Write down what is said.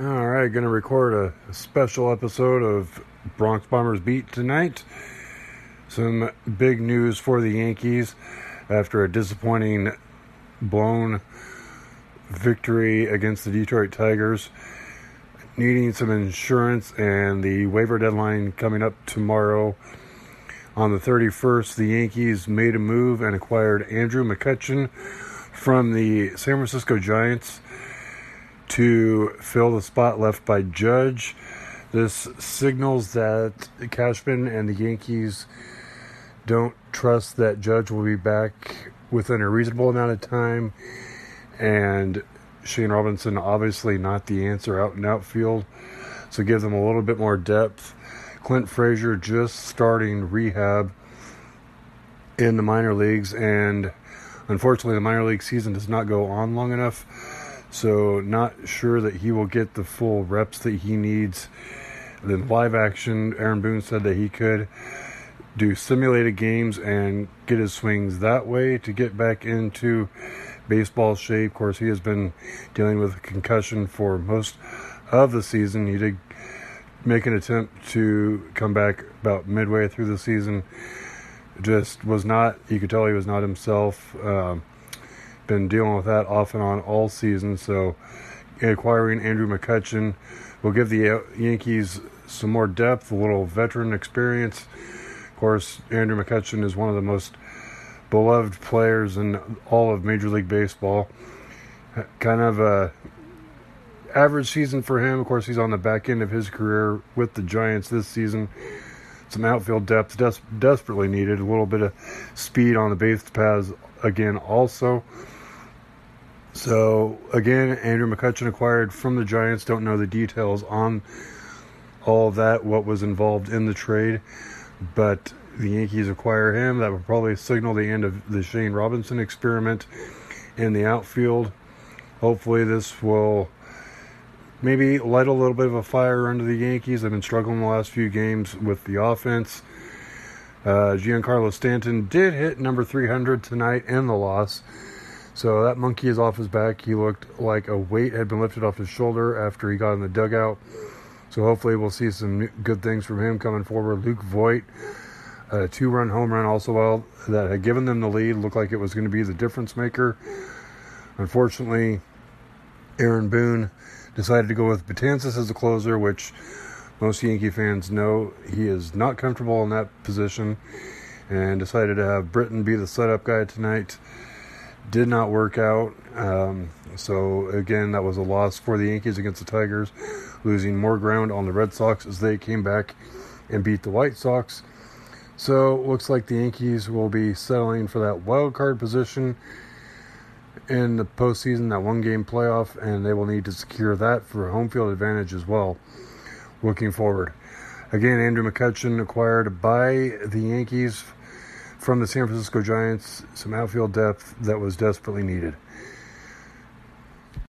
All right, going to record a special episode of Bronx Bombers Beat tonight. Some big news for the Yankees after a disappointing blown victory against the Detroit Tigers. Needing some insurance and the waiver deadline coming up tomorrow. On the 31st, the Yankees made a move and acquired Andrew McCutchen from the San Francisco Giants to fill the spot left by Judge. This signals that Cashman and the Yankees don't trust that Judge will be back within a reasonable amount of time. And Shane Robinson, obviously not the answer out in outfield. So give them a little bit more depth. Clint Frazier just starting rehab in the minor leagues. And unfortunately, the minor league season does not go on long enough so, not sure that he will get the full reps that he needs. Then, live action, Aaron Boone said that he could do simulated games and get his swings that way to get back into baseball shape. Of course, he has been dealing with a concussion for most of the season. He did make an attempt to come back about midway through the season. Just was not, you could tell he was not himself. Um, been dealing with that off and on all season. So acquiring Andrew McCutchen will give the Yankees some more depth, a little veteran experience. Of course, Andrew McCutchen is one of the most beloved players in all of Major League Baseball. Kind of a average season for him. Of course, he's on the back end of his career with the Giants this season. Some outfield depth des- desperately needed. A little bit of speed on the base paths again, also. So again, Andrew McCutchen acquired from the Giants. Don't know the details on all of that, what was involved in the trade, but the Yankees acquire him. That would probably signal the end of the Shane Robinson experiment in the outfield. Hopefully, this will maybe light a little bit of a fire under the Yankees. They've been struggling the last few games with the offense. Uh, Giancarlo Stanton did hit number 300 tonight in the loss. So that monkey is off his back. He looked like a weight had been lifted off his shoulder after he got in the dugout. So hopefully we'll see some good things from him coming forward. Luke Voit, a two-run home run also well that had given them the lead. Looked like it was going to be the difference maker. Unfortunately, Aaron Boone decided to go with Betances as a closer, which most Yankee fans know he is not comfortable in that position, and decided to have Britton be the setup guy tonight did not work out. Um, so again, that was a loss for the Yankees against the Tigers, losing more ground on the Red Sox as they came back and beat the White Sox. So looks like the Yankees will be settling for that wild card position in the postseason, that one game playoff, and they will need to secure that for home field advantage as well. Looking forward. Again, Andrew McCutchen acquired by the Yankees from the San Francisco Giants some outfield depth that was desperately needed.